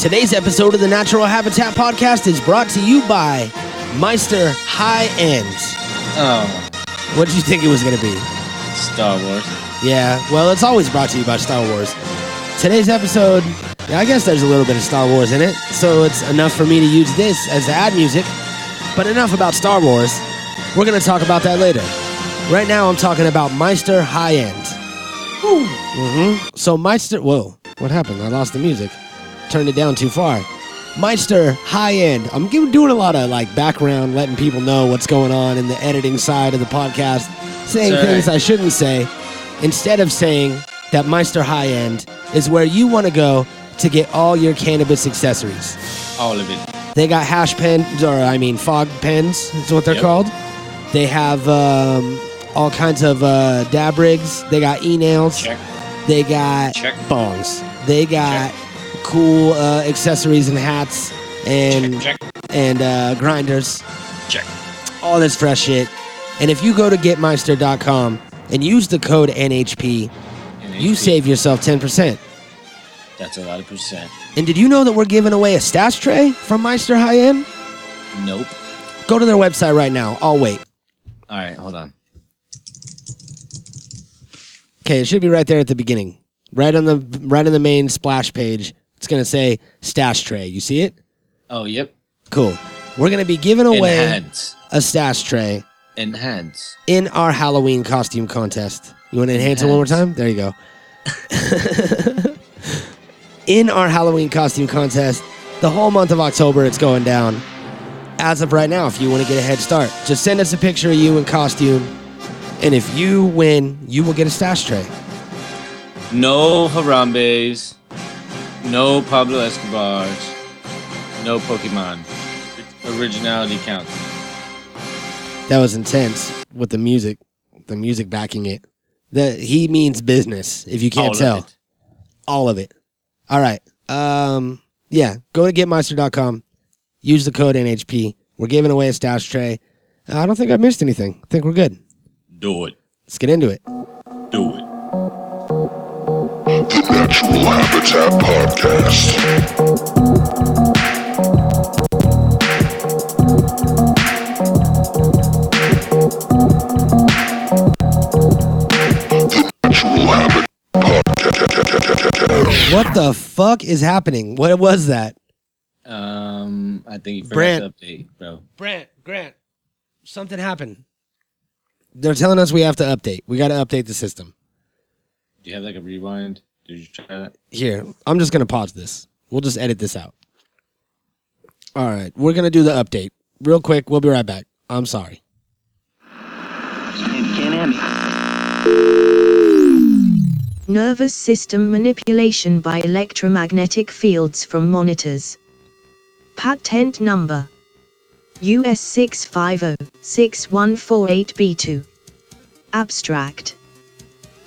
Today's episode of the Natural Habitat Podcast is brought to you by Meister High End. Oh, What did you think it was going to be? Star Wars. Yeah, well, it's always brought to you by Star Wars. Today's episode, yeah, I guess there's a little bit of Star Wars in it, so it's enough for me to use this as ad music. But enough about Star Wars. We're going to talk about that later. Right now, I'm talking about Meister High End. Mm-hmm. So Meister, whoa, what happened? I lost the music. Turned it down too far. Meister High End. I'm doing a lot of like background, letting people know what's going on in the editing side of the podcast, saying all things. I shouldn't say, instead of saying that Meister High End is where you want to go to get all your cannabis accessories. All of it. They got hash pens, or I mean fog pens, is what they're Yep. called. They have um, all kinds of uh, dab rigs. They got e nails. They got Check. bongs. They got cool uh, accessories and hats and Check. and uh, grinders. Check. All this fresh shit. And if you go to getmeister.com and use the code NHP, And you save yourself 10%. That's a lot of percent. And did you know that we're giving away a stash tray from Meister High End? Nope. Go to their website right now. I'll wait. All right, hold on. Okay, it should be right there at the beginning. Right on the right on the main splash page. It's gonna say stash tray. You see it? Oh, yep. Cool. We're gonna be giving away Enhance. a stash tray Enhance. in our Halloween costume contest. You want to enhance it one more time? There you go. in our Halloween costume contest, the whole month of October, it's going down. As of right now, if you want to get a head start, just send us a picture of you in costume, and if you win, you will get a stash tray. No Harambes. No Pablo Escobars. No Pokemon. Originality counts. That was intense with the music, the music backing it. The he means business. If you can't All of tell, it. all of it. All right. Um. Yeah. Go to getmeister.com. Use the code NHP. We're giving away a stash tray. I don't think I missed anything. I think we're good. Do it. Let's get into it. Do it. The Natural Habitat Podcast. The Natural Habitat Podcast. What the fuck is happening? What was that? Um, I think you forgot Brant. to update, bro. Brant, Grant, something happened. They're telling us we have to update. We got to update the system. Do you have like a rewind? Did you try that? Here, I'm just gonna pause this. We'll just edit this out. All right, we're gonna do the update real quick. We'll be right back. I'm sorry. Nervous system manipulation by electromagnetic fields from monitors. Patent number US 650-6148B2. Abstract.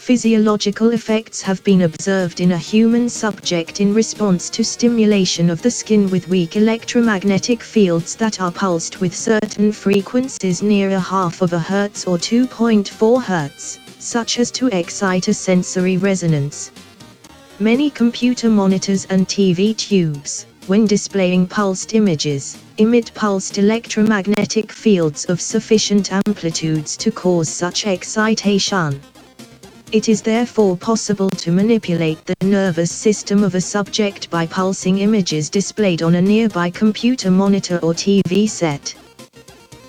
Physiological effects have been observed in a human subject in response to stimulation of the skin with weak electromagnetic fields that are pulsed with certain frequencies near a half of a hertz or 2.4 hertz, such as to excite a sensory resonance. Many computer monitors and TV tubes, when displaying pulsed images, emit pulsed electromagnetic fields of sufficient amplitudes to cause such excitation. It is therefore possible to manipulate the nervous system of a subject by pulsing images displayed on a nearby computer monitor or TV set.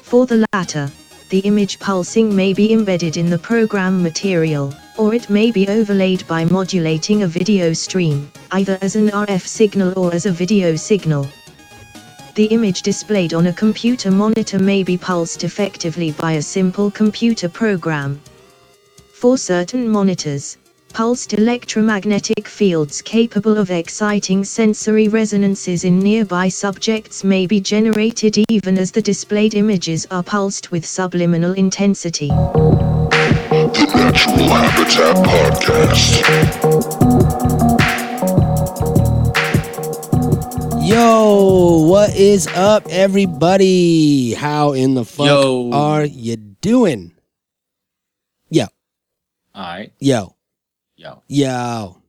For the latter, the image pulsing may be embedded in the program material, or it may be overlaid by modulating a video stream, either as an RF signal or as a video signal. The image displayed on a computer monitor may be pulsed effectively by a simple computer program. For certain monitors, pulsed electromagnetic fields capable of exciting sensory resonances in nearby subjects may be generated even as the displayed images are pulsed with subliminal intensity. The Natural Habitat Podcast. Yo, what is up, everybody? How in the fuck Yo. are you doing? All right. yo, Yo. yo.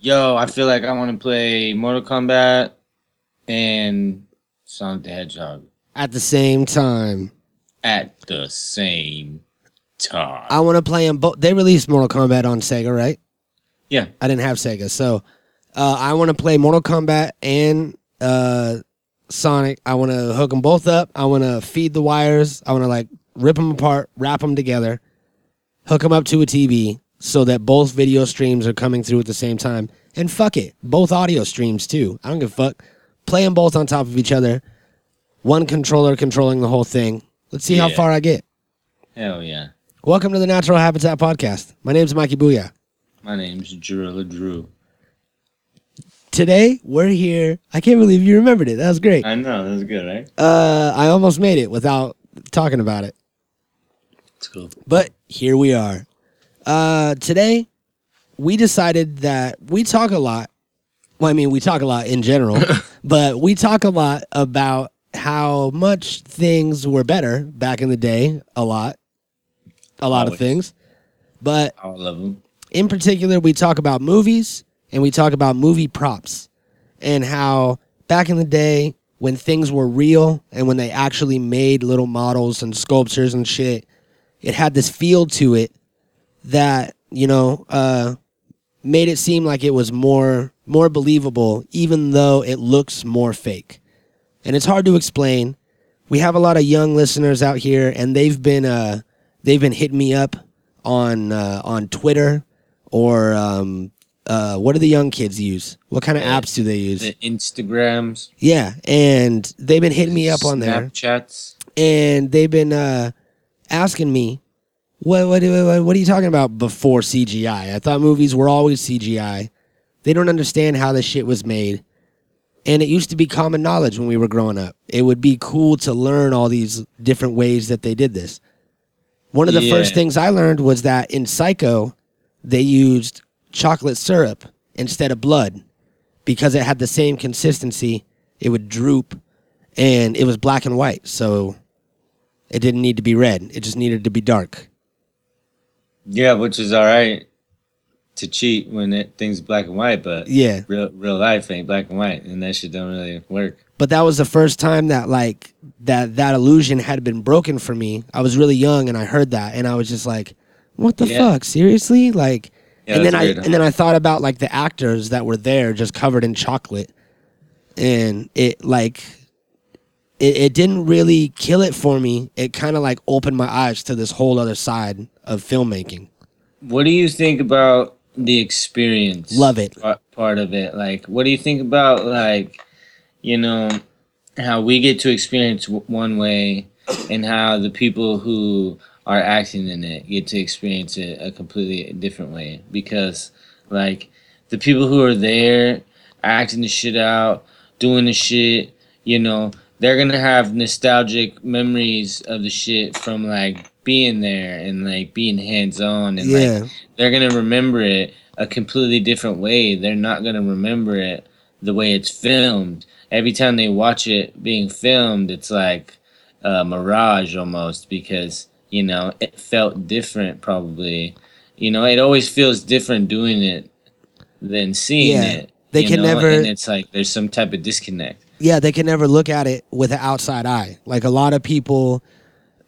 Yo, I feel like I want to play Mortal Kombat and Sonic the Hedgehog at the same time. at the same time. I want to play them both. They released Mortal Kombat on Sega, right? yeah. I didn't have Sega, so uh, I want to play Mortal Kombat and uh, Sonic. I want to hook them both up. I want to feed the wires. I want to like rip them apart, wrap them together, hook them up to a TV so that both video streams are coming through at the same time. And fuck it, both audio streams too. I don't give a fuck. Play them both on top of each other. One controller controlling the whole thing. Let's see how far I get. Hell yeah. Welcome to the Natural Habitat Podcast. My name's Mikey Booyah. My name's Gorilla Drew. Today we're here. I can't believe you remembered it. That was great. I know, that was good, right? Uh, I almost made it without talking about it, It's cool. but here we are. Uh, today we decided that we talk a lot. Well, I mean, we talk a lot in general, but we talk a lot about how much things were better back in the day. A lot, a lot of things, but All of them. in particular, we talk about movies and we talk about movie props and how back in the day when things were real and when they actually made little models and sculptures and shit, it had this feel to it that, you know, uh, made it seem like it was more more believable even though it looks more fake. And it's hard to explain. We have a lot of young listeners out here and they've been uh they've been hitting me up on uh, on Twitter or um, uh, what do the young kids use? What kind of apps do they use? The Instagrams. yeah, and they've been hitting me up on there, Snapchats. and they've been uh, asking me, what, what what what are you talking about before CGI? I thought movies were always CGI. They don't understand how this shit was made. And it used to be common knowledge when we were growing up. It would be cool to learn all these different ways that they did this. One of the first things I learned was that in Psycho, they used chocolate syrup instead of blood because it had the same consistency. It would droop and it was black and white. So it didn't need to be red, it just needed to be dark. Yeah, which is all right to cheat when it, things black and white, but Yeah. real real life ain't black and white, and that shit don't really work. but that was the first time that like that that illusion had been broken for me. I was really young and I heard that and I was just like, "What the Yeah. fuck? Seriously?" Like Yeah, and then I weird, and then I thought about like the actors that were there just covered in chocolate. And it like it, it didn't really kill it for me. It kind of like opened my eyes to this whole other side of filmmaking. What do you think about the experience? Love it. Part, part of it. Like, what do you think about like, you know, how we get to experience w- one way, and how the people who are acting in it get to experience it a completely different way? Because, like, the people who are there acting the shit out, doing the shit, you know, they're gonna have nostalgic memories of the shit from like being there and like being hands on and like they're gonna remember it a completely different way. They're not gonna remember it the way it's filmed. Every time they watch it being filmed, it's like a mirage almost because you know it felt different. Probably, you know, it always feels different doing it than seeing Yeah, it. they can know? never- and it's like there's some type of disconnect. Yeah, they can never look at it with an outside eye. Like a lot of people,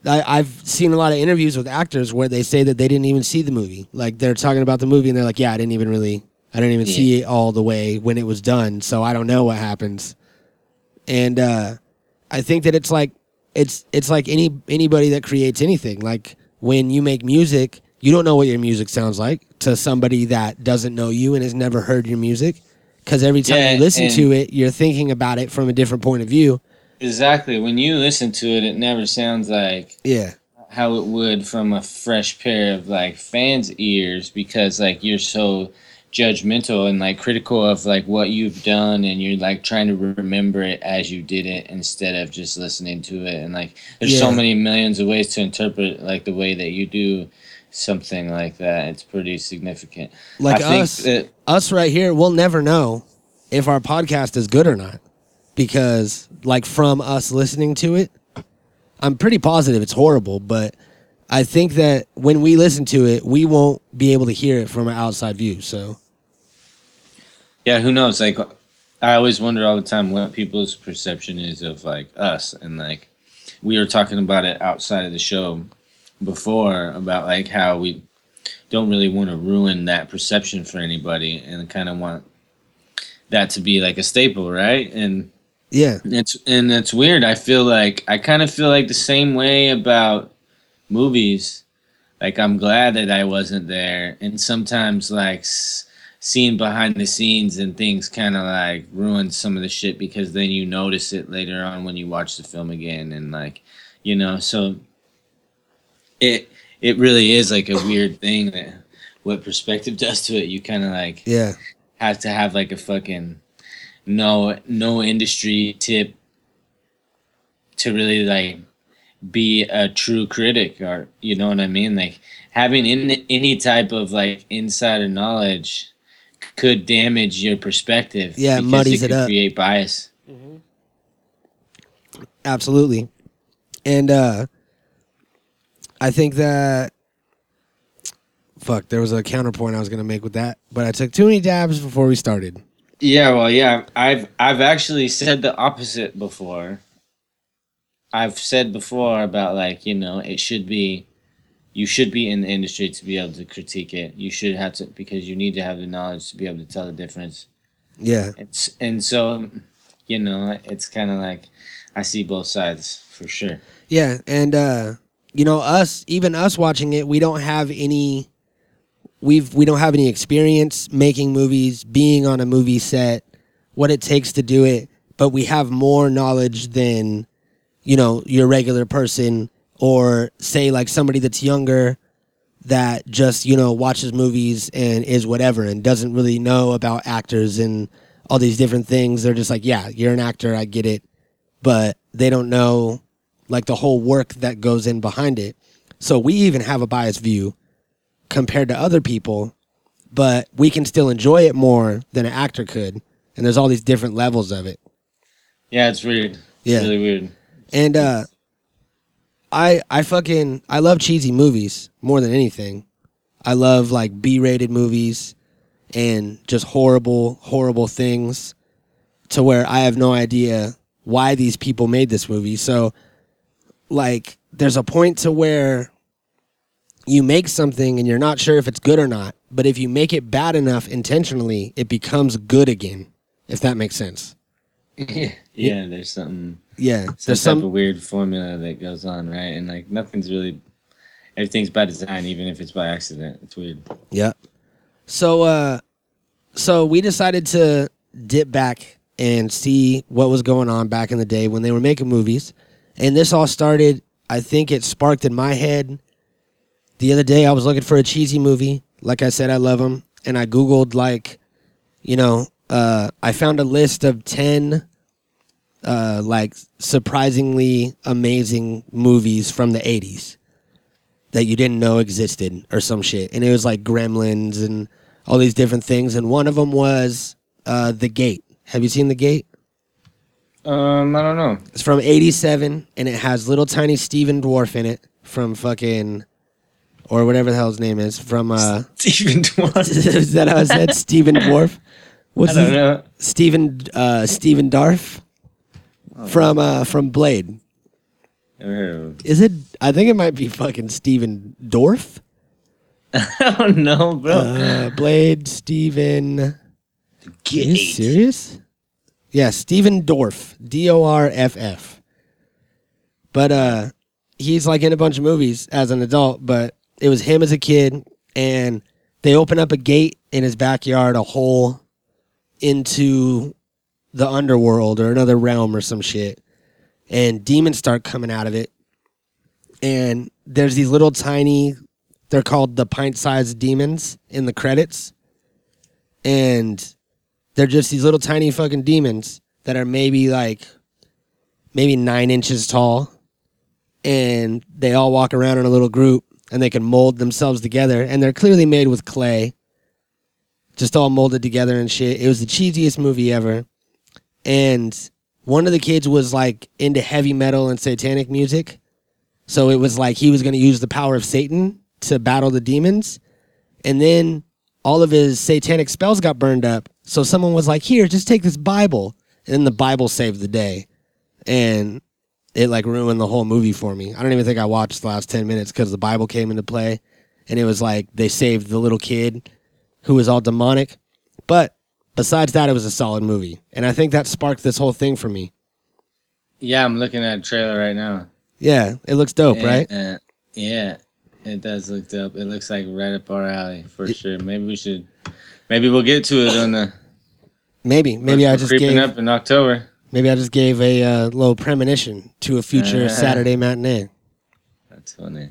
I, I've seen a lot of interviews with actors where they say that they didn't even see the movie. Like they're talking about the movie and they're like, "Yeah, I didn't even really, I didn't even Yeah. see it all the way when it was done, so I don't know what happens." And uh, I think that it's like it's it's like any anybody that creates anything. Like when you make music, you don't know what your music sounds like to somebody that doesn't know you and has never heard your music. Because every time Yeah, you listen to it, you're thinking about it from a different point of view. Exactly. When you listen to it, it never sounds like Yeah. how it would from a fresh pair of like fans' ears because like you're so judgmental and like critical of like what you've done and you're like trying to remember it as you did it instead of just listening to it and like there's so many millions of ways to interpret like the way that you do something like that it's pretty significant Like I think us, that- us right here, we'll never know if our podcast is good or not because, like, from us listening to it, I'm pretty positive it's horrible. But I think that when we listen to it, we won't be able to hear it from an outside view. So yeah who knows like I always wonder all the time what people's perception is of like us and like we were talking about it outside of the show before about like how we don't really want to ruin that perception for anybody and kind of want that to be like a staple, right? And Yeah. it's and it's weird. I feel like I kind of feel like the same way about movies. Like I'm glad that I wasn't there, and sometimes like s- seeing behind the scenes and things kind of like ruin some of the shit because then you notice it later on when you watch the film again, and like you know, so it it really is like a weird thing that what perspective does to it. You kind of like Yeah. have to have like a fucking no no industry tip to really like be a true critic or you know what I mean like having in, any type of like insider knowledge could damage your perspective Yeah, it because muddies it could up. create bias Absolutely. And uh I think that fuck, there was a counterpoint I was gonna make with that, but I took too many dabs before we started. Yeah, well, yeah, I've I've actually said the opposite before. I've said before about like you know it should be, you should be in the industry to be able to critique it. You should have to because you need to have the knowledge to be able to tell the difference. Yeah. It's and so, you know, it's kind of like I see both sides for sure. Yeah, and uh you know us, even us watching it, we don't have any we've we don't have any experience making movies, being on a movie set, what it takes to do it, but we have more knowledge than you know, your regular person or say like somebody that's younger that just, you know, watches movies and is whatever and doesn't really know about actors and all these different things. They're just like, yeah, you're an actor, I get it. But they don't know like the whole work that goes in behind it. So we even have a biased view compared to other people, but we can still enjoy it more than an actor could. And there's all these different levels of it. Yeah, it's weird. Yeah. It's really weird. And uh I I fucking I love cheesy movies more than anything. I love like B-rated movies and just horrible horrible things to where I have no idea why these people made this movie. So like there's a point to where you make something and you're not sure if it's good or not, but if you make it bad enough intentionally, it becomes good again. If that makes sense. yeah, yeah there's something. Yeah, some there's type some of weird formula that goes on, right? And like nothing's really, everything's by design, even if it's by accident. It's weird. Yeah. So uh so we decided to dip back and see what was going on back in the day when they were making movies. And this all started, I think it sparked in my head the other day I was looking for a cheesy movie. Like I said I love them and I googled like you know, uh I found a list of 10 uh like surprisingly amazing movies from the 80s that you didn't know existed or some shit. And it was like Gremlins and all these different things. And one of them was uh, The Gate. Have you seen The Gate? Um, I don't know. It's from 87 and it has little tiny Steven Dwarf in it from fucking, or whatever the hell his name is, from, uh, Stephen Dwarf. is that how I said? Steven Dwarf? What's I don't his- know. Steven, uh, Steven Darf? From, uh, from Blade. Never heard of him. Is it? I think it might be fucking Stephen Dorff. I don't know, bro. Uh, Blade, Steven. Are you serious? Yeah, Stephen Dorff, D O R F F. But uh, he's like in a bunch of movies as an adult. But it was him as a kid, and they open up a gate in his backyard, a hole into the underworld or another realm or some shit, and demons start coming out of it. And there's these little tiny, they're called the pint-sized demons in the credits, and they're just these little tiny fucking demons that are maybe like maybe nine inches tall. And they all walk around in a little group and they can mold themselves together. And they're clearly made with clay. Just all molded together and shit. It was the cheesiest movie ever. And one of the kids was like into heavy metal and satanic music. So it was like he was going to use the power of satan to battle the demons. And then all of his satanic spells got burned up. So someone was like, "Here, just take this Bible," and then the Bible saved the day, and it like ruined the whole movie for me. I don't even think I watched the last ten minutes because the Bible came into play, and it was like they saved the little kid who was all demonic. But besides that, it was a solid movie, and I think that sparked this whole thing for me. Yeah, I'm looking at a trailer right now. Yeah, it looks dope, And, right? uh, yeah, it does look dope. It looks like right up our alley for sure. Maybe we should. Maybe we'll get to it on the. Maybe, maybe I we're just creeping gave, up in October. maybe I just gave a uh, little premonition to a future. Saturday matinee. That's funny.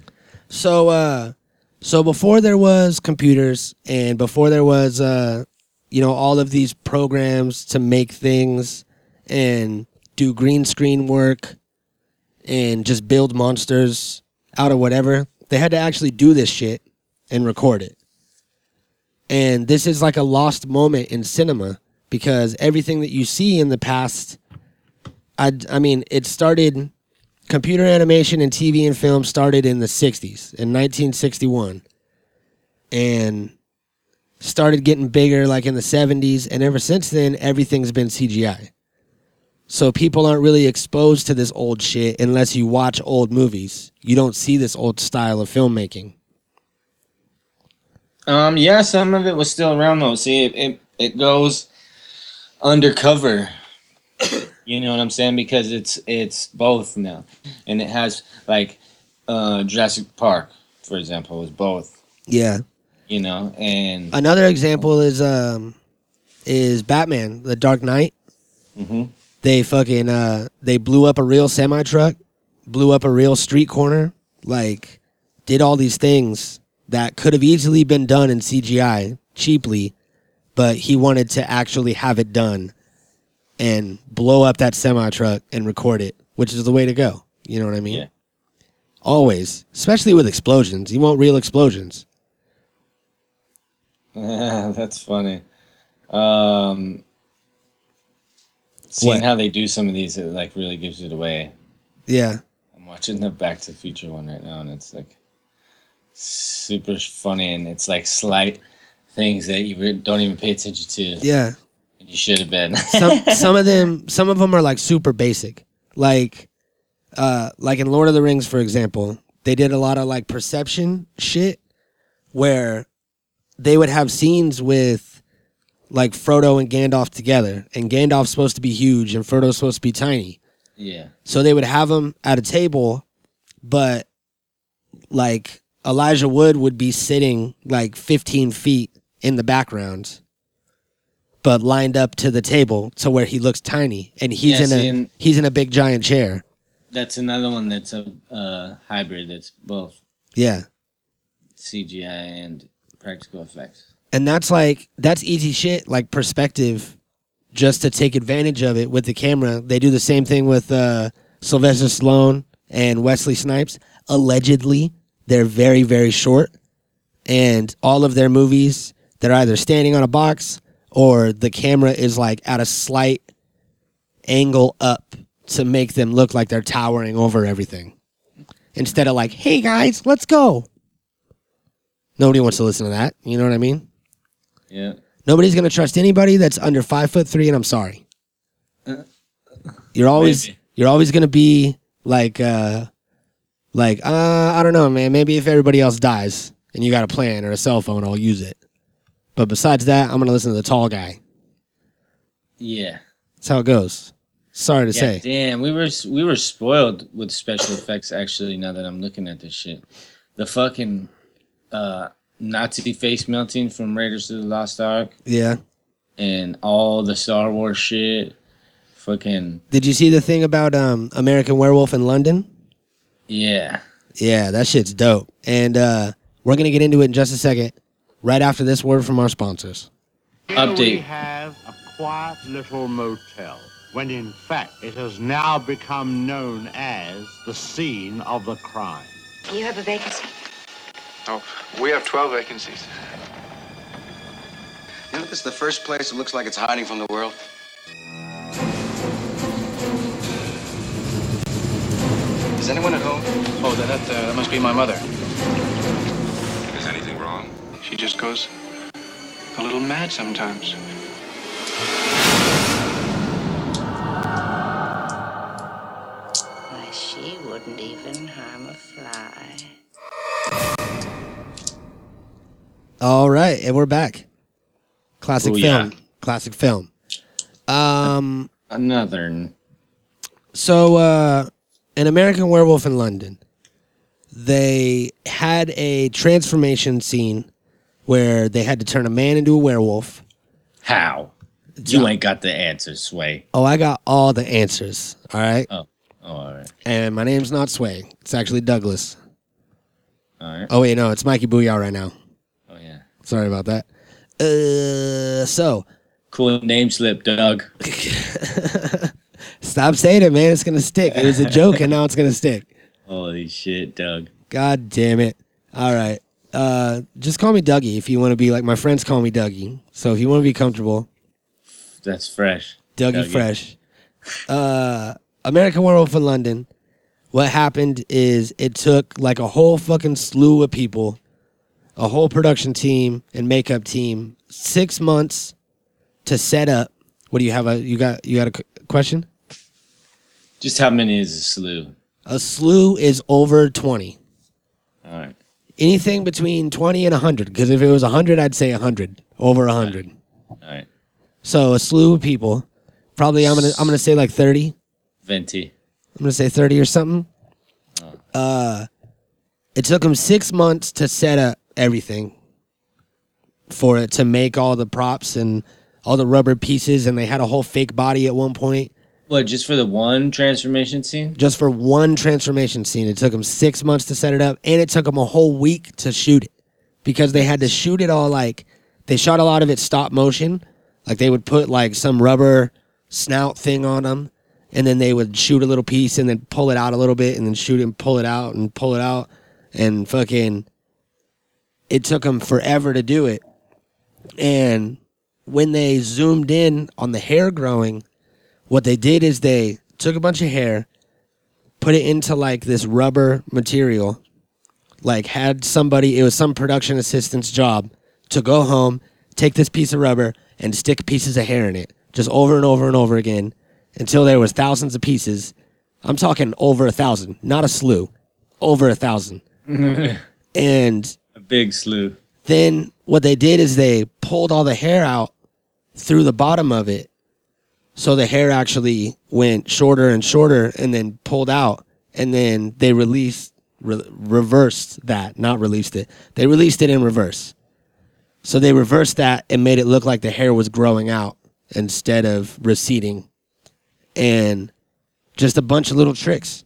So uh so before there was computers and before there was uh you know all of these programs to make things and do green screen work and just build monsters out of whatever, they had to actually do this shit and record it. And this is like a lost moment in cinema because everything that you see in the past I I mean it started computer animation and TV and film started in the 60s, in 1961. And started getting bigger like in the 70s. And ever since then, everything's been CGI. So people aren't really exposed to this old shit unless you watch old movies. You don't see this old style of filmmaking. Um, yeah, some of it was still around though. See, it it, it goes undercover. you know what I'm saying? Because it's it's both now, and it has like uh, Jurassic Park, for example, is both. Yeah. You know, and Another example is um is Batman, The Dark Knight. Mm-hmm. They fucking uh they blew up a real semi truck, blew up a real street corner, like did all these things that could have easily been done in CGI cheaply, but he wanted to actually have it done and blow up that semi truck and record it, which is the way to go. You know what I mean? Yeah. Always, especially with explosions. You want real explosions. Yeah, that's funny. Um, seeing What? how they do some of these, it like really gives it away. Yeah. I'm watching the Back to the Future one right now, and it's like super funny, and it's like slight things that you don't even pay attention to. Yeah. You should have been. some some of them some of them are like super basic like uh like in lord of the rings for example they did a lot of like perception shit where they would have scenes with like frodo and gandalf together and gandalf's supposed to be huge and frodo's supposed to be tiny yeah. so they would have them at a table but like elijah wood would be sitting like 15 feet in the background but lined up to the table to where he looks tiny and he's in a and- he's in a big giant chair That's another one that's a uh, hybrid. That's both yeah CGI and practical effects. and that's like that's easy shit like perspective just to take advantage of it with the camera they do the same thing with uh sylvester stallone and wesley snipes allegedly they're very very short and all of their movies they're either standing on a box or the camera is like at a slight angle up to make them look like they're towering over everything instead of like hey guys let's go nobody wants to listen to that you know what i mean Yeah. Nobody's gonna trust anybody that's under five foot three, and I'm sorry. You're always Maybe. you're always gonna be like uh like uh I don't know, man. Maybe if everybody else dies and you got a plan or a cell phone, I'll use it. But besides that, I'm gonna listen to the tall guy. Yeah. That's how it goes. Sorry to Yeah, say. damn, we were we were spoiled with special effects. Actually, now that I'm looking at this shit, the fucking uh, Nazi face melting from Raiders of the Lost Ark Yeah. and all the Star Wars shit, fucking Did you see the thing about um American Werewolf in London? yeah. Yeah, that shit's dope. And uh we're gonna get into it in just a second, right after this word from our sponsors. Here Update. we have a quiet little motel, when in fact it has now become known as the scene of the crime. You have a vacancy. Oh, we have 12 vacancies. You know, this is the first place that looks like it's hiding from the world. Is anyone at home? Oh, that, that, uh, that must be my mother. Is anything wrong? She just goes a little mad sometimes. Why, she wouldn't even harm a fly. All right, and we're back. Classic Ooh, film. Yeah. Classic film. Um, another. So, uh, an American Werewolf in London. They had a transformation scene where they had to turn a man into a werewolf. How? You ain't got the answer, Sway. Oh, I got all the answers. All right. Oh, all right. And my name's not Sway. It's actually Douglas. All right. Oh, wait, no, it's Mikey Booyah right now. Oh, yeah. Sorry about that. Uh, so Cool name slip, Doug. stop saying it, man. It's going to stick. It was a joke and now it's going to stick. Holy shit, Doug. God damn it. All right. Uh, just call me Dougie if you want to be like my friends call me Dougie. So if you want to be comfortable, That's fresh. Dougie, Dougie. Fresh. Uh, American Werewolf in London. What happened is it took like a whole fucking slew of people, a whole production team and makeup team, six months to set up. What do you have? A you got you got a question? Just how many is a slew? A slew is over twenty. All right. Anything between twenty and hundred. Because if it was hundred, I'd say hundred. Over hundred. All right. So a slew of people. Probably I'm gonna I'm gonna say like thirty. Venti. I'm gonna say thirty or something. Uh, it took them six months to set up everything for it to make all the props and all the rubber pieces, and they had a whole fake body at one point What, just for the one transformation scene? just for one transformation scene. It took them six months to set it up, and it took them a whole week to shoot it because they had to shoot it all like they shot a lot of it stop motion. Like they would put like some rubber snout thing on them, and then they would shoot a little piece and then pull it out a little bit, and then shoot and pull it out and pull it out, and fucking. It took them forever to do it, and when they zoomed in on the hair growing, what they did is they took a bunch of hair, put it into like this rubber material, like had somebody, it was some production assistant's job to go home, take this piece of rubber and stick pieces of hair in it, just over and over and over again until there was thousands of pieces. I'm talking over a thousand, not a slew, over a thousand. and A big slew. then what they did is they pulled all the hair out through the bottom of it so the hair actually went shorter and shorter and then pulled out and then they released re- reversed that not released it they released it in reverse so they reversed that and made it look like the hair was growing out instead of receding and just a bunch of little tricks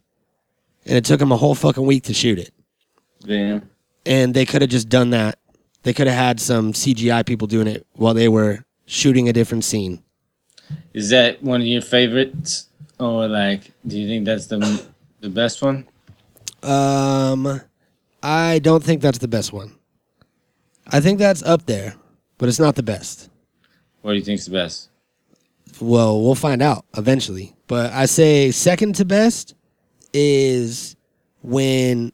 and it took them a whole fucking week to shoot it Damn. and they could have just done that. They could have had some CGI people doing it while they were shooting a different scene. Is that one of your favorites? Or like, do you think that's the the best one? Um, I don't think that's the best one. I think that's up there, but it's not the best. What do you think's the best? Well, we'll find out eventually. But I say second to best is when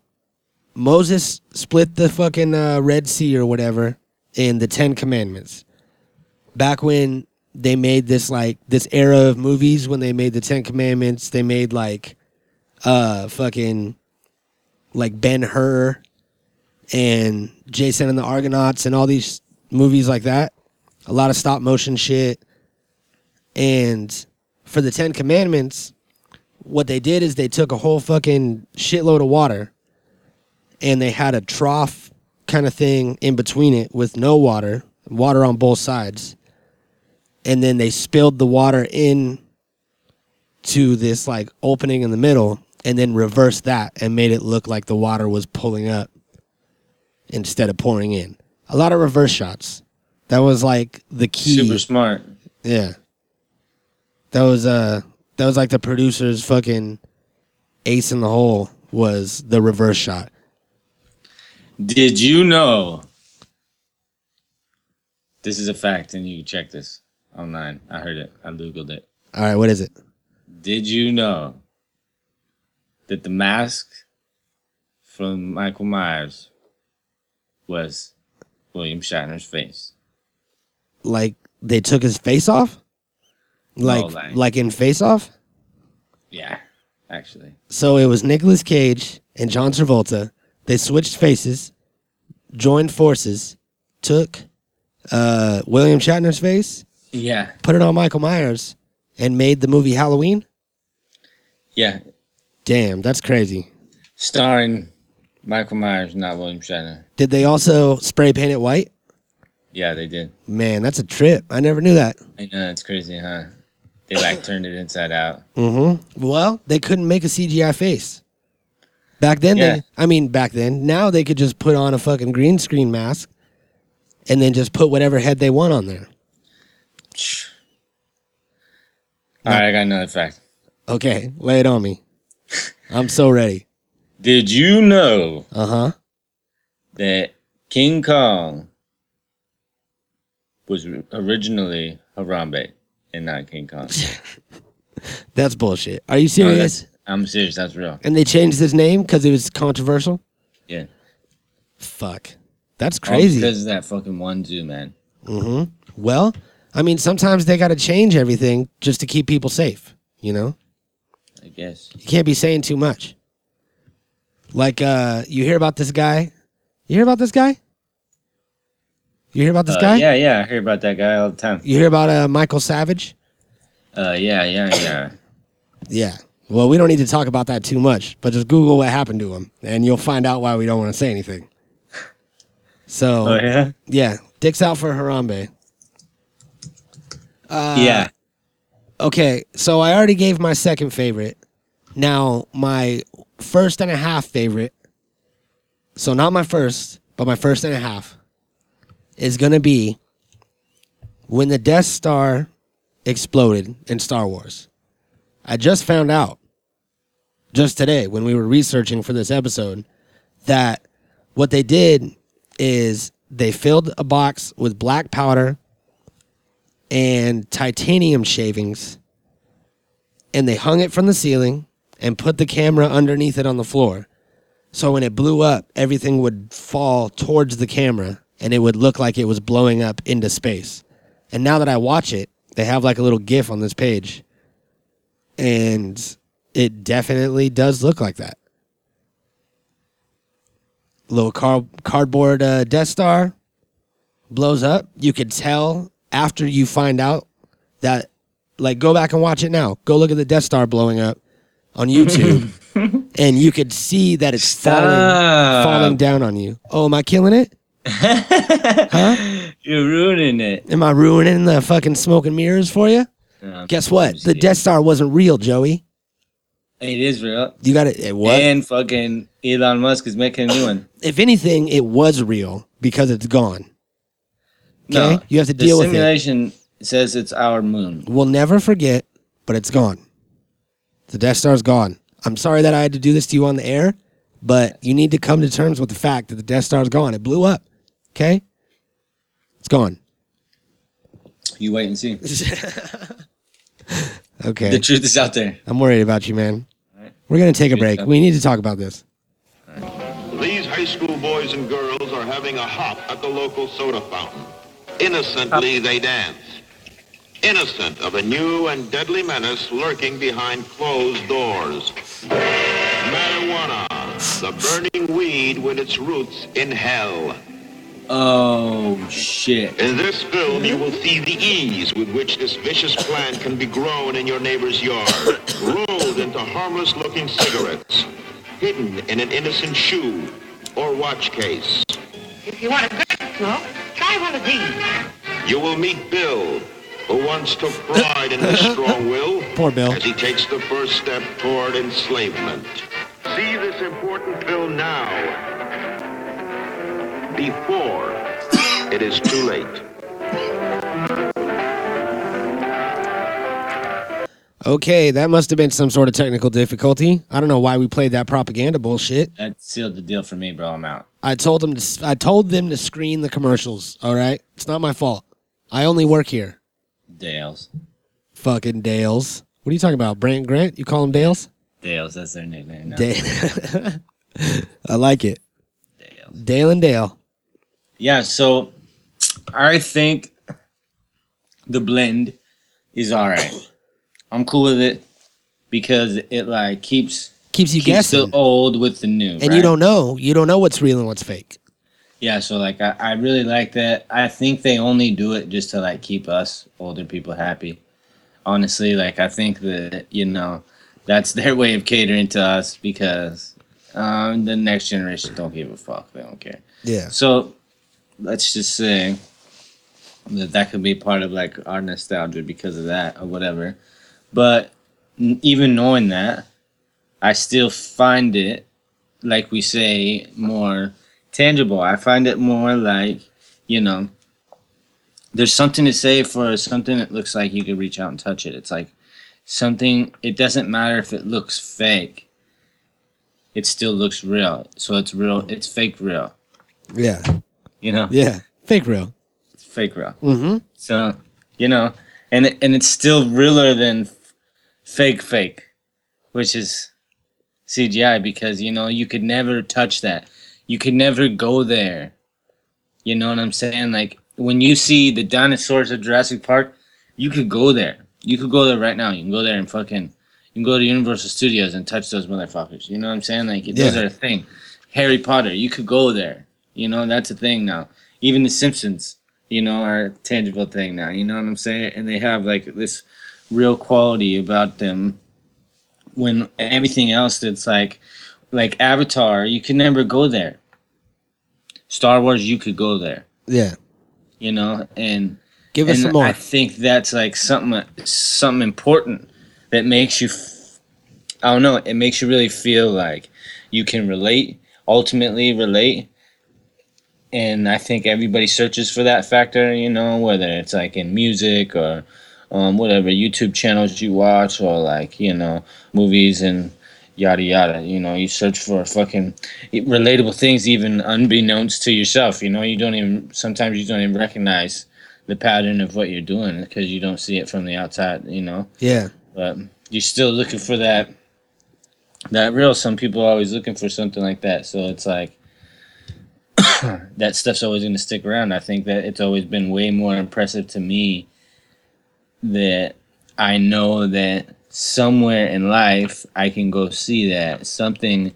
Moses split the fucking uh, Red Sea or whatever in the Ten Commandments. Back when they made this like this era of movies when they made the Ten Commandments, they made like uh fucking like Ben Hur and Jason and the Argonauts and all these movies like that. A lot of stop motion shit. And for the Ten Commandments, what they did is they took a whole fucking shitload of water and they had a trough kind of thing in between it with no water, water on both sides. And then they spilled the water in to this like opening in the middle and then reversed that and made it look like the water was pulling up instead of pouring in. A lot of reverse shots. That was like the key. Super smart. Yeah. That was uh that was like the producer's fucking ace in the hole was the reverse shot. Did you know? This is a fact, and you can check this online. I heard it. I googled it. All right, what is it? Did you know that the mask from Michael Myers was William Shatner's face? Like they took his face off? Like like- like in Face Off? Yeah, actually. So it was Nicolas Cage and John Travolta. They switched faces, joined forces, took uh, William Shatner's face, Yeah, put it on Michael Myers, and made the movie Halloween. yeah. Damn, that's crazy. Starring Michael Myers, not William Shatner. Did they also spray paint it white? Yeah, they did. Man, that's a trip. I never knew that. I know it's crazy, huh? They like turned it inside out. Mm-hmm. Well, they couldn't make a CGI face. Back then, Yeah. they, I mean, back then, now they could just put on a fucking green screen mask and then just put whatever head they want on there. All right, I got another fact. Okay, lay it on me. I'm so ready. Did you know Uh huh. that King Kong was originally Harambe and not King Kong? That's bullshit. Are you No, serious? that's- I'm serious. That's real. and they changed his name because it was controversial? Yeah. Fuck. That's All crazy. because of that fucking one zoo, man. Mm-hmm. Well, I mean, sometimes they got to change everything just to keep people safe, you know? I guess. You can't be saying too much. Like, uh, you hear about this guy? You hear about this guy? You hear about this Uh, guy? Yeah, yeah. I hear about that guy all the time. You hear about uh, Michael Savage? Uh, yeah, yeah, yeah. Yeah. Well, we don't need to talk about that too much, but just Google what happened to him, and you'll find out why we don't want to say anything. So, Oh yeah. yeah, dicks out for Harambe. Uh, yeah. Okay, so I already gave my second favorite. Now, my first and a half favorite, so not my first, but my first and a half, is going to be when the Death Star exploded in Star Wars. I just found out, just today, when we were researching for this episode, that what they did is they filled a box with black powder and titanium shavings and they hung it from the ceiling and put the camera underneath it on the floor. So when it blew up, everything would fall towards the camera and it would look like it was blowing up into space. And now that I watch it, they have like a little GIF on this page. And it definitely does look like that. Little car- cardboard uh, Death Star blows up. You could tell after you find out that, like, go back and watch it now. Go look at the Death Star blowing up on YouTube, and you could see that it's falling, Stop. falling down on you. Oh, am I killing it? huh? You're ruining it. Am I ruining the fucking smoke and mirrors for you? No, Guess what? The. Death Star wasn't real, Joey. It is real. You got it. It was. And fucking Elon Musk is making a new one. if anything, it was real because it's gone. Okay, No, you have to the deal with it. simulation says it's our moon. We'll never forget, but it's gone. The Death Star's gone. I'm sorry that I had to do this to you on the air, but you need to come to terms with the fact that the Death Star's gone. It blew up. Okay? It's gone. You wait and see. Okay. The truth is out there. I'm worried about you, man. Alright. We're going to take a break. We need to talk about this. These high school boys and girls are having a hop at the local soda fountain. Innocently, they dance. Innocent of a new and deadly menace lurking behind closed doors. Marijuana, the burning weed with its roots in hell. Oh shit. In this film, you will see the ease with which this vicious plant can be grown in your neighbor's yard, rolled into harmless-looking cigarettes, hidden in an innocent shoe or watch case. If you want a good smoke, try one of these. You will meet Bill, who once took pride in his strong will Poor Bill. as he takes the first step toward enslavement. See this important film now, before it is too late. Okay, that must have been some sort of technical difficulty. I don't know why we played that propaganda bullshit. That sealed the deal for me, bro. I'm out. I told them to I told them to screen the commercials, all right? It's not my fault. I only work here. Dales. Fucking Dales. What are you talking about? Brant Grant? You call him Dales? Dales, that's their nickname now. Dale. I like it. Dales. Dale and Dale. Yeah, so I think the blend is alright. I'm cool with it because it like keeps Keeps you keeps guessing. the old with the new. and you don't know. You don't know what's real and what's fake. Yeah, so like I, I really like that. I think they only do it just to like keep us older people happy. Honestly, like I think that you know that's their way of catering to us because um, the next generation don't give a fuck. They don't care. Yeah. So let's just say that that could be part of like our nostalgia because of that or whatever. But even knowing that, I still find it, like we say, more tangible. I find it more like, you know, there's something to say for something that looks like you could reach out and touch it. It's like something, it doesn't matter if it looks fake, it still looks real. So it's real, it's fake real, Yeah. you know? Yeah. Fake real. It's fake real. Mm-hmm. So, you know, and and it's still realer than fake fake, which is CGI because you know you could never touch that. You could never go there. You know what I'm saying? Like when you see the dinosaurs of Jurassic Park, you could go there. You could go there right now. You can go there and fucking you can go to Universal Studios and touch those motherfuckers. You know what I'm saying? Like those Yeah. are a thing. Harry Potter, you could go there. You know, that's a thing now. Even the Simpsons, you know, are a tangible thing now. You know what I'm saying? And they have like this real quality about them when everything else that's like like Avatar, you could never go there. Star Wars, you could go there, Yeah. you know, and Give us and some more. I think that's like something something important that makes you. F- I don't know. It makes you really feel like you can relate, ultimately relate. And I think everybody searches for that factor, you know, whether it's like in music or um, whatever YouTube channels you watch or like you know movies and yada yada. You know, you search for fucking relatable things, even unbeknownst to yourself. You know, you don't even sometimes you don't even recognize the pattern of what you're doing because you don't see it from the outside. You know, yeah. but you're still looking for that that real. Some people are always looking for something like that. So it's like that stuff's always going to stick around. I think that it's always been way more impressive to me that I know that somewhere in life I can go see that something.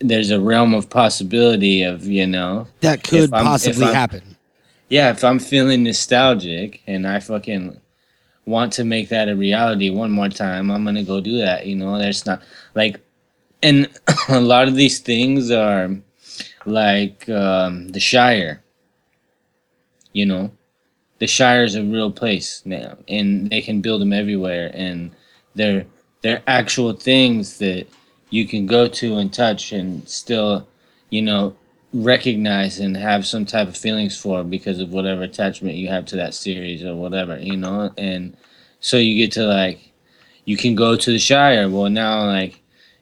There's a realm of possibility of you know That could If I'm- if possibly happen. yeah, if I'm feeling nostalgic and I fucking want to make that a reality one more time, I'm gonna go do that. You know, there's not like, and a lot of these things are like um, the Shire. You know, the Shire is a real place now, and they can build them everywhere, and they're they're actual things that you can go to and touch, and still, you know, recognize and have some type of feelings for because of whatever attachment you have to that series or whatever, you know? And so you get to like, you can go to the Shire. Well, now, like,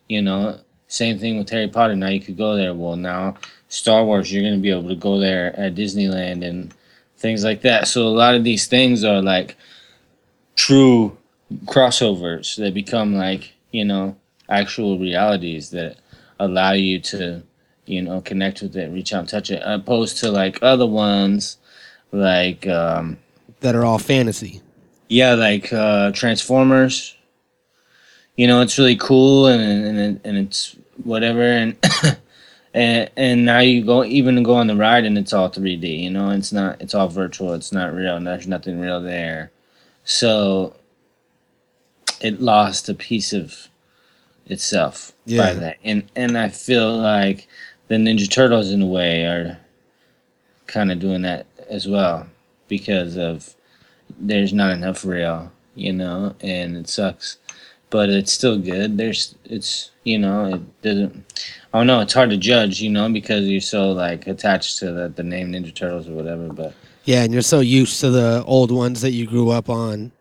you know, same thing with Harry Potter. Now you could go there. Well, now Star Wars, you're to be able to go there at Disneyland and things like that. So a lot of these things are like true crossovers that become like, you know, actual realities that allow you to you know, connect with it, reach out and touch it, opposed to like other ones, like um, That are all fantasy. yeah, like uh, Transformers. You know, it's really cool and and and it's whatever and and and now you go even go on the ride and it's all 3D. You know, it's not it's all virtual. It's not real. And there's nothing real there. So it lost a piece of itself Yeah. by that. And and I feel like the Ninja Turtles in a way are kind of doing that as well because of there's not enough real, you know, and it sucks. But it's still good. There's it's you know, it doesn't I don't know, it's hard to judge, you know, because you're so like attached to the, the name Ninja Turtles or whatever, but Yeah, and you're so used to the old ones that you grew up on,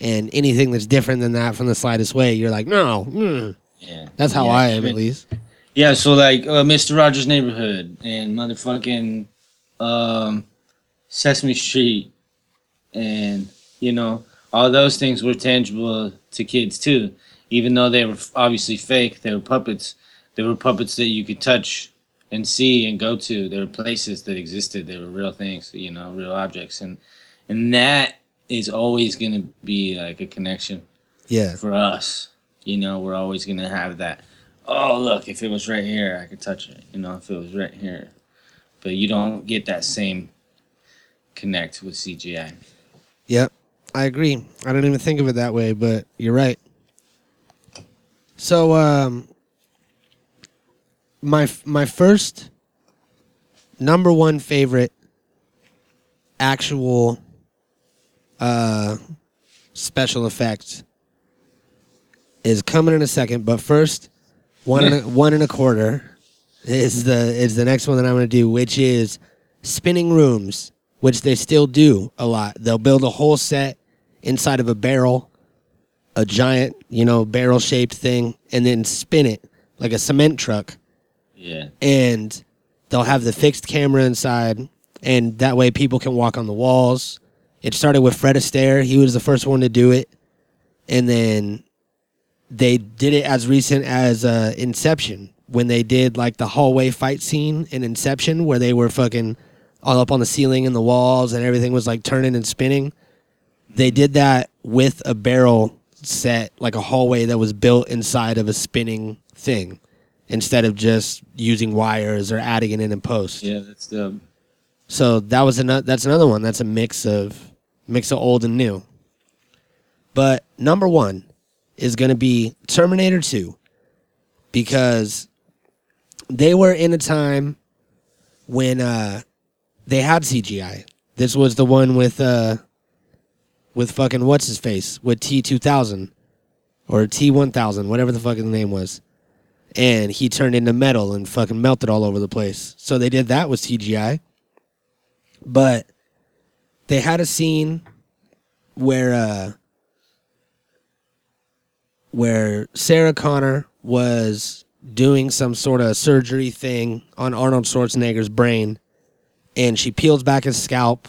and anything that's different than that from the slightest way, you're like, no. mm." yeah. That's how Yeah, I am, at least. Yeah, so like uh, Mr. Rogers' Neighborhood and motherfucking um, Sesame Street, and you know all those things were tangible to kids too, even though they were obviously fake. They were puppets. They were puppets that you could touch and see and go to. There were places that existed. They were real things, you know, real objects, and and that is always gonna be like a connection Yeah. for us. You know, we're always gonna have that. Oh, look! If it was right here, I could touch it. You know, if it was right here, but you don't get that same connect with CGI. Yep, I agree. I don't even think of it that way, but you're right. So, um, my my first number one favorite actual uh special effect is coming in a second, but first one and a, one and a quarter is the is the next one that I'm going to do, which is spinning rooms, which they still do a lot. They'll build a whole set inside of a barrel, a giant, you know, barrel shaped thing, and then spin it like a cement truck Yeah. and they'll have the fixed camera inside, and that way people can walk on the walls. It started with Fred Astaire; he was the first one to do it, and then they did it as recent as uh, Inception when they did like the hallway fight scene in Inception, where they were fucking all up on the ceiling and the walls, and everything was like turning and spinning. They did that with a barrel set, like a hallway that was built inside of a spinning thing instead of just using wires or adding it in in post. Yeah, that's the So that was another. That's another one. That's a mix of mix of old and new. But number one is going to be Terminator Two, because they were in a time when uh, they had CGI. This was the one with uh, with fucking what's his face with T two thousand or T one thousand, whatever the fucking name was and he turned into metal and fucking melted all over the place. So they did that with CGI. But they had a scene where uh where Sarah Connor was doing some sort of surgery thing on Arnold Schwarzenegger's brain and she peels back his scalp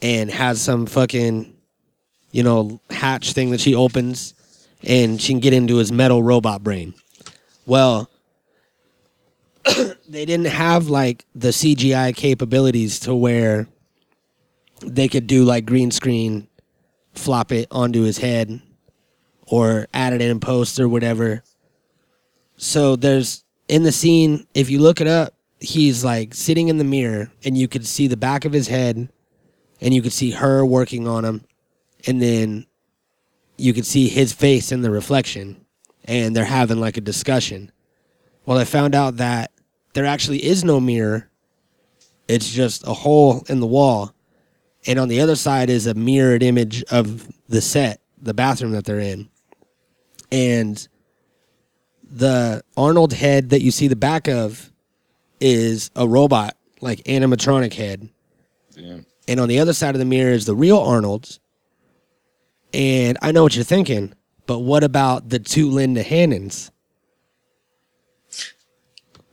and has some fucking you know hatch thing that she opens and she can get into his metal robot brain. Well, they didn't have like the CGI capabilities to where they could do like green screen, flop it onto his head, or add it in post or whatever. So there's in the scene, if you look it up, he's like sitting in the mirror and you could see the back of his head and you could see her working on him and then you could see his face in the reflection and they're having like a discussion. Well, I found out that there actually is no mirror. It's just a hole in the wall. And on the other side is a mirrored image of the set, the bathroom that they're in. And the Arnold head that you see the back of is a robot, like animatronic head. yeah. And on the other side of the mirror is the real Arnold's. And I know what you're thinking, but what about the two Linda Hannons?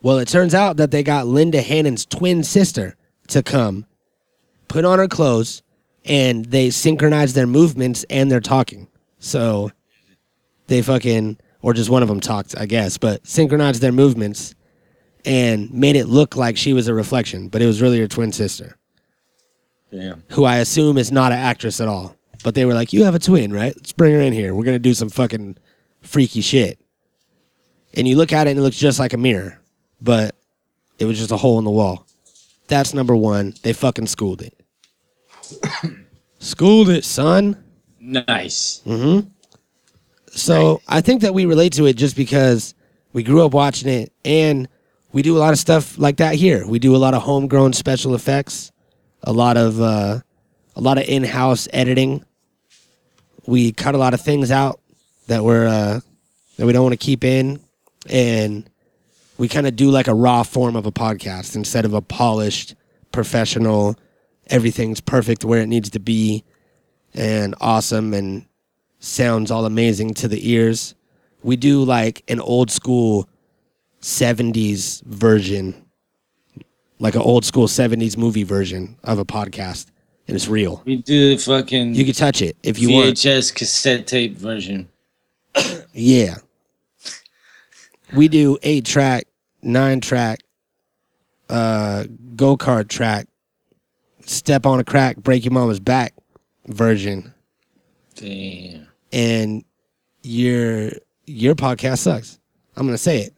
Well, it turns out that they got Linda Hannon's twin sister to come, put on her clothes, and they synchronized their movements and their talking. So they fucking, or just one of them talked, I guess, but synchronized their movements and made it look like she was a reflection, but it was really her twin sister Damn. who I assume is not an actress at all. But they were like, "You have a twin, right? Let's bring her in here. We're gonna do some fucking freaky shit." And you look at it, and it looks just like a mirror, but it was just a hole in the wall. That's number one. They fucking schooled it. schooled it, son. Nice. Mm-hmm. So I think that we relate to it just because we grew up watching it, and we do a lot of stuff like that here. We do a lot of homegrown special effects, a lot of uh, a lot of in-house editing. We cut a lot of things out that we're uh, that we don't want to keep in, and we kind of do like a raw form of a podcast instead of a polished, professional. Everything's perfect where it needs to be, and awesome and sounds all amazing to the ears. We do like an old school 70s version, like an old school 70s movie version of a podcast, and it's real. We do the fucking You can touch it if you want. VHS cassette tape version. Yeah. We do eight track, nine track, uh, go kart track, step on a crack, break your mama's back version, Damn. and your your podcast sucks. I'm gonna say it.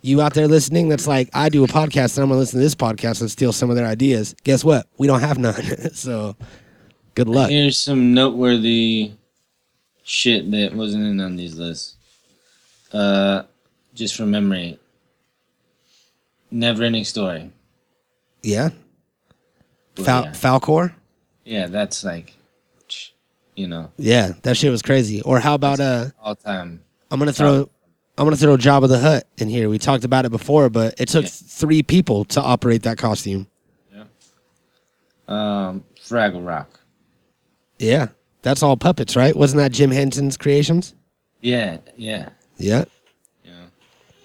You out there listening? That's like I do a podcast and I'm gonna listen to this podcast and steal some of their ideas. Guess what? We don't have none. so good luck. Here's some noteworthy shit that wasn't in on these lists. Uh, just from memory. Never ending story. Yeah. Fal- yeah. Falkor. Yeah, that's like, you know, Yeah, that shit was crazy. Or how about uh? all time. I'm gonna throw. I'm gonna throw Jabba the Hutt in here. We talked about it before, but it took Yeah. three people to operate that costume. Yeah. Um, Fraggle Rock. Yeah, that's all puppets, right? Wasn't that Jim Henson's creations? Yeah, yeah, Yeah, yeah.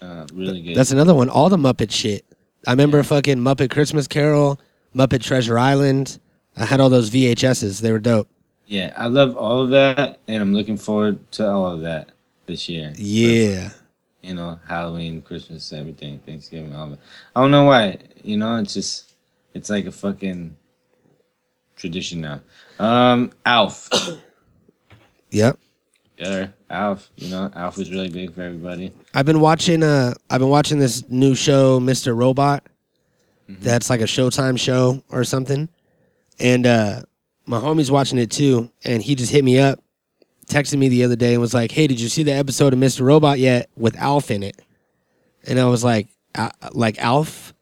Uh, really good. that's another one. All the Muppet shit. I remember fucking Muppet Christmas Carol, Muppet Treasure Island. I had all those VHSs. They were dope. yeah, I love all of that, and I'm looking forward to all of that this year. Yeah, you know, Halloween, Christmas, everything, Thanksgiving, all of it. I don't know why. You know, it's just it's like a fucking tradition now. Um, Alf. yep. yeah, Alf. You know, Alf was really big for everybody. I've been watching. Uh, I've been watching this new show, Mr. Robot. That's like a Showtime show or something. And uh, my homie's watching it too, and he just hit me up, texted me the other day, and was like, "Hey, did you see the episode of Mr. Robot yet with Alf in it?" And I was like, "Uh, "Like Alf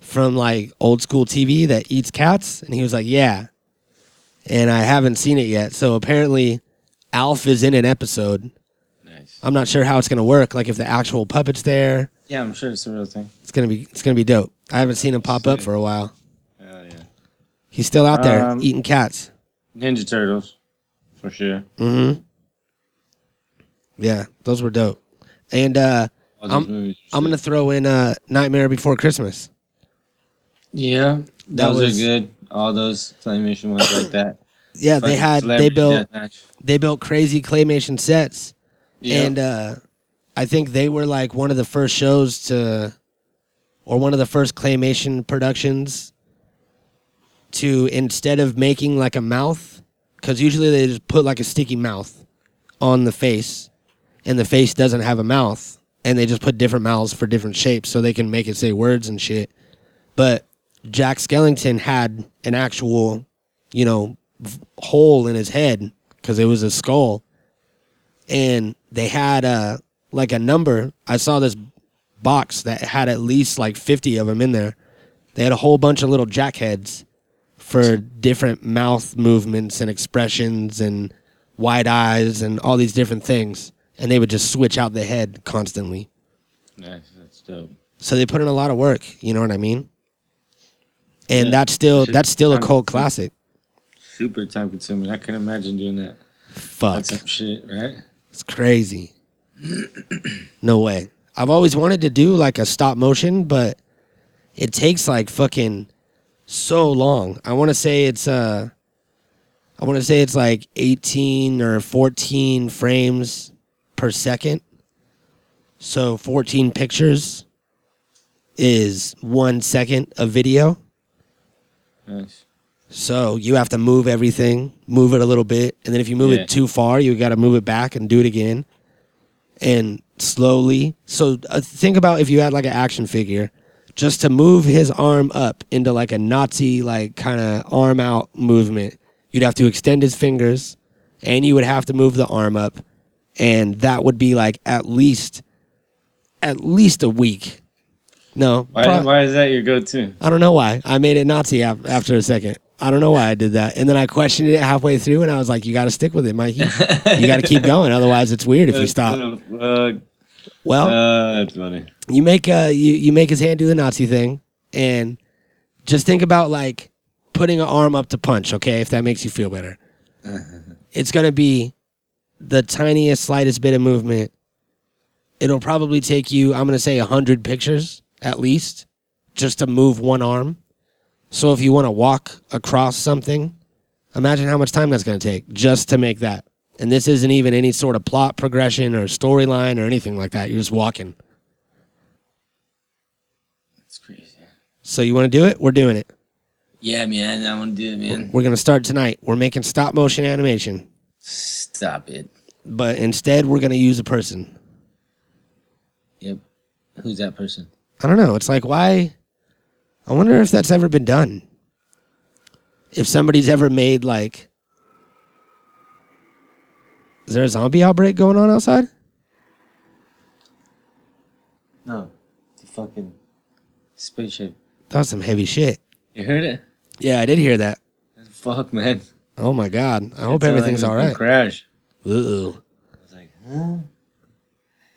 from like old school TV that eats cats?" And he was like, "Yeah." And I haven't seen it yet, so apparently, Alf is in an episode. Nice. I'm not sure how it's gonna work. Like if the actual puppet's there, Yeah, I'm sure it's a real thing. it's gonna be it's gonna be dope. I haven't seen him pop up for a while. Hell yeah. He's still out there Um, eating cats. Ninja Turtles, for sure. Mm-hmm. Yeah, those were dope. And uh, I'm- movies. I'm gonna throw in uh, Nightmare Before Christmas. Yeah, That those was- are good. All those claymation ones like that. Yeah, they had they built they built crazy claymation sets, Yeah. and uh, I think they were like one of the first shows to, or one of the first claymation productions. To instead of making like a mouth, because usually they just put like a sticky mouth on the face, and the face doesn't have a mouth, and they just put different mouths for different shapes so they can make it say words and shit. But Jack Skellington had an actual, you know, v- hole in his head because it was a skull, and they had a like a number. I saw this box that had at least like fifty of them in there. They had a whole bunch of little jack heads for different mouth movements and expressions and wide eyes and all these different things, and they would just switch out the head constantly. Nice, that's dope. So they put in a lot of work. You know what I mean? And Yeah. that's still that's still a cult classic. Super time consuming. I can imagine doing that. Fuck. That's some shit, right? It's crazy. no way. I've always wanted to do like a stop motion, but it takes like fucking so long. I want to say it's uh I want to say it's like 18 or 14 frames per second. So 14 pictures is 1 second of video. Nice. So you have to move everything, move it a little bit, and then if you move Yeah. it too far, you got to move it back and do it again, and slowly. So uh, think about if you had like an action figure, just to move his arm up into like a Nazi like kind of arm out movement, you'd have to extend his fingers, and you would have to move the arm up, and that would be like at least, at least a week. No, Why, prob- why is that your go-to? I don't know why. I made it Nazi af- after a second. I don't know why I did that. And then I questioned it halfway through and I was like, you got to stick with it, Mikey. You got to keep going. Otherwise, it's weird if you stop. Uh, Well, uh, that's funny. you make uh you, you make his hand do the Nazi thing and just think about like putting an arm up to punch, okay, if that makes you feel better. It's going to be the tiniest slightest bit of movement. It'll probably take you, I'm going to say 100 pictures at least just to move one arm. So if you want to walk across something, imagine how much time that's going to take just to make that. And this isn't even any sort of plot progression or storyline or anything like that. You're just walking. That's crazy. So you want to do it? We're doing it. Yeah, man. I want to do it, man. We're going to start tonight. We're making stop motion animation, Stop it. but instead we're going to use a person. Yep. Who's that person? I don't know. It's like why? I wonder if that's ever been done. If somebody's ever made like, is there a zombie outbreak going on outside? No, the fucking spaceship. That was some heavy shit. You heard it? Yeah, I did hear that. Fuck, man. Oh my god. I hope It sounded everything's like all right. Crash. Ooh. I was like, huh?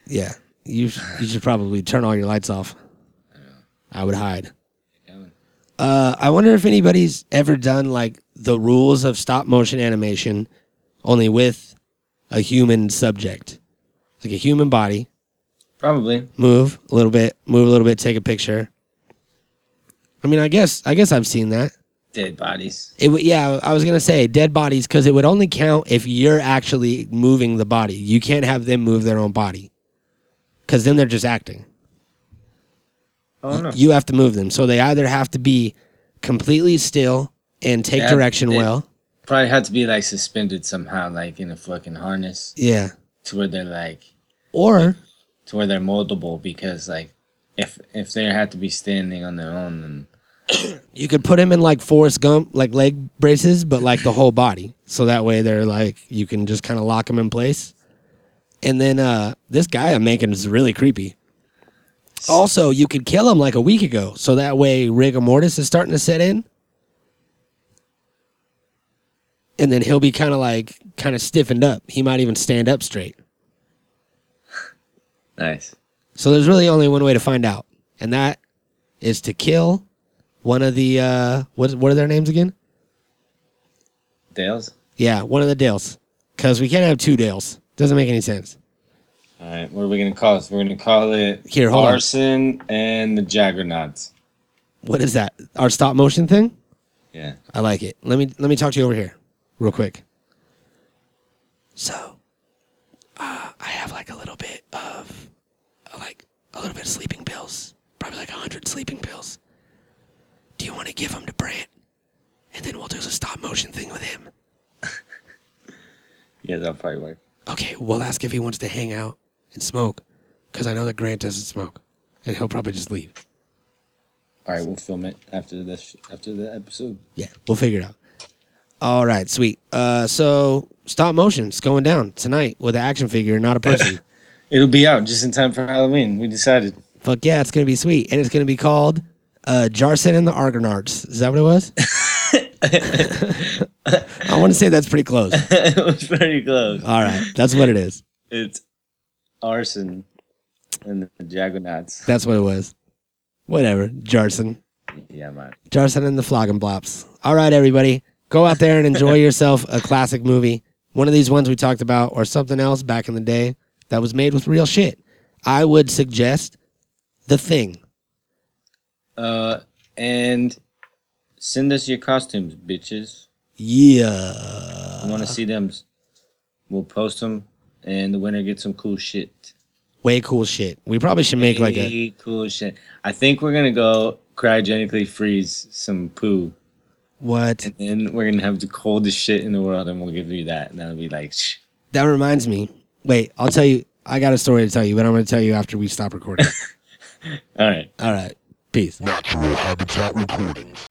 Yeah. You sh- you should probably turn all your lights off. I would hide. Uh, I wonder if anybody's ever done like the rules of stop motion animation, only with a human subject, like a human body. Probably. Move a little bit, move a little bit, take a picture. I mean, I guess I guess I've seen that. Dead bodies. It would, yeah, I was gonna say dead bodies because it would only count if you're actually moving the body. You can't have them move their own body, because then they're just acting. Oh no. You have to move them, so they either have to be completely still and take direction they- well. Probably had to be like suspended somehow, like in a fucking harness, Yeah, to where they're like, or to where they're moldable. Because like, if if they had to be standing on their own, then you could put them in like Forrest Gump, like leg braces, but like the whole body, so that way they're like you can just kind of lock them in place. And then uh this guy I'm making is really creepy. Also, you could kill him like a week ago, so that way rigor mortis is starting to set in. And then he'll be kind of like kind of stiffened up. He might even stand up straight. nice. So there's really only one way to find out, and that is to kill one of the uh what what are their names again? Dales. Yeah, one of the Dales. Cause we can't have two Dales. Doesn't make any sense. All right, what are we gonna call this? We're gonna call it Here, hold on. Arson and the Jaggernauts. What is that? Our stop motion thing? Yeah. I like it. Let me let me talk to you over here, real quick. So, uh, I have like a little bit of, like a little bit of sleeping pills, probably like a hundred sleeping pills. Do you want to give them to Brant, and then we'll do the stop motion thing with him? Yeah, that'll probably work. Okay, we'll ask if he wants to hang out and smoke, because I know that Grant doesn't smoke, and he'll probably just leave. All right, we'll film it after this after the episode. Yeah, we'll figure it out. All right, sweet. Uh, so stop motion's going down tonight with an action figure, not a person. It'll be out just in time for Halloween. We decided. Fuck yeah, it's gonna be sweet, and it's gonna be called uh, Jarson and the Argonauts. Is that what it was? I want to say that's pretty close. it was pretty close. All right, that's what it is. It's arson and the Jaggernauts. That's what it was. Whatever, Jarson. Yeah, man. Jarson and the Flogging Blops. All right, everybody, go out there and enjoy yourself a classic movie. One of these ones we talked about, or something else back in the day that was made with real shit. I would suggest The Thing. Uh, and send us your costumes, bitches. Yeah. I want to see them. We'll post them, and the winner gets some cool shit. Way cool shit. We probably should make like a. Cool shit. I think we're gonna go cryogenically freeze some poo, What? and then we're gonna have the coldest shit in the world, and we'll give you that, and that'll be like, shh. That reminds me. Wait, I'll tell you. I got a story to tell you, but I'm going to tell you after we stop recording. all right. All right. Peace. Natural Habitat Recordings.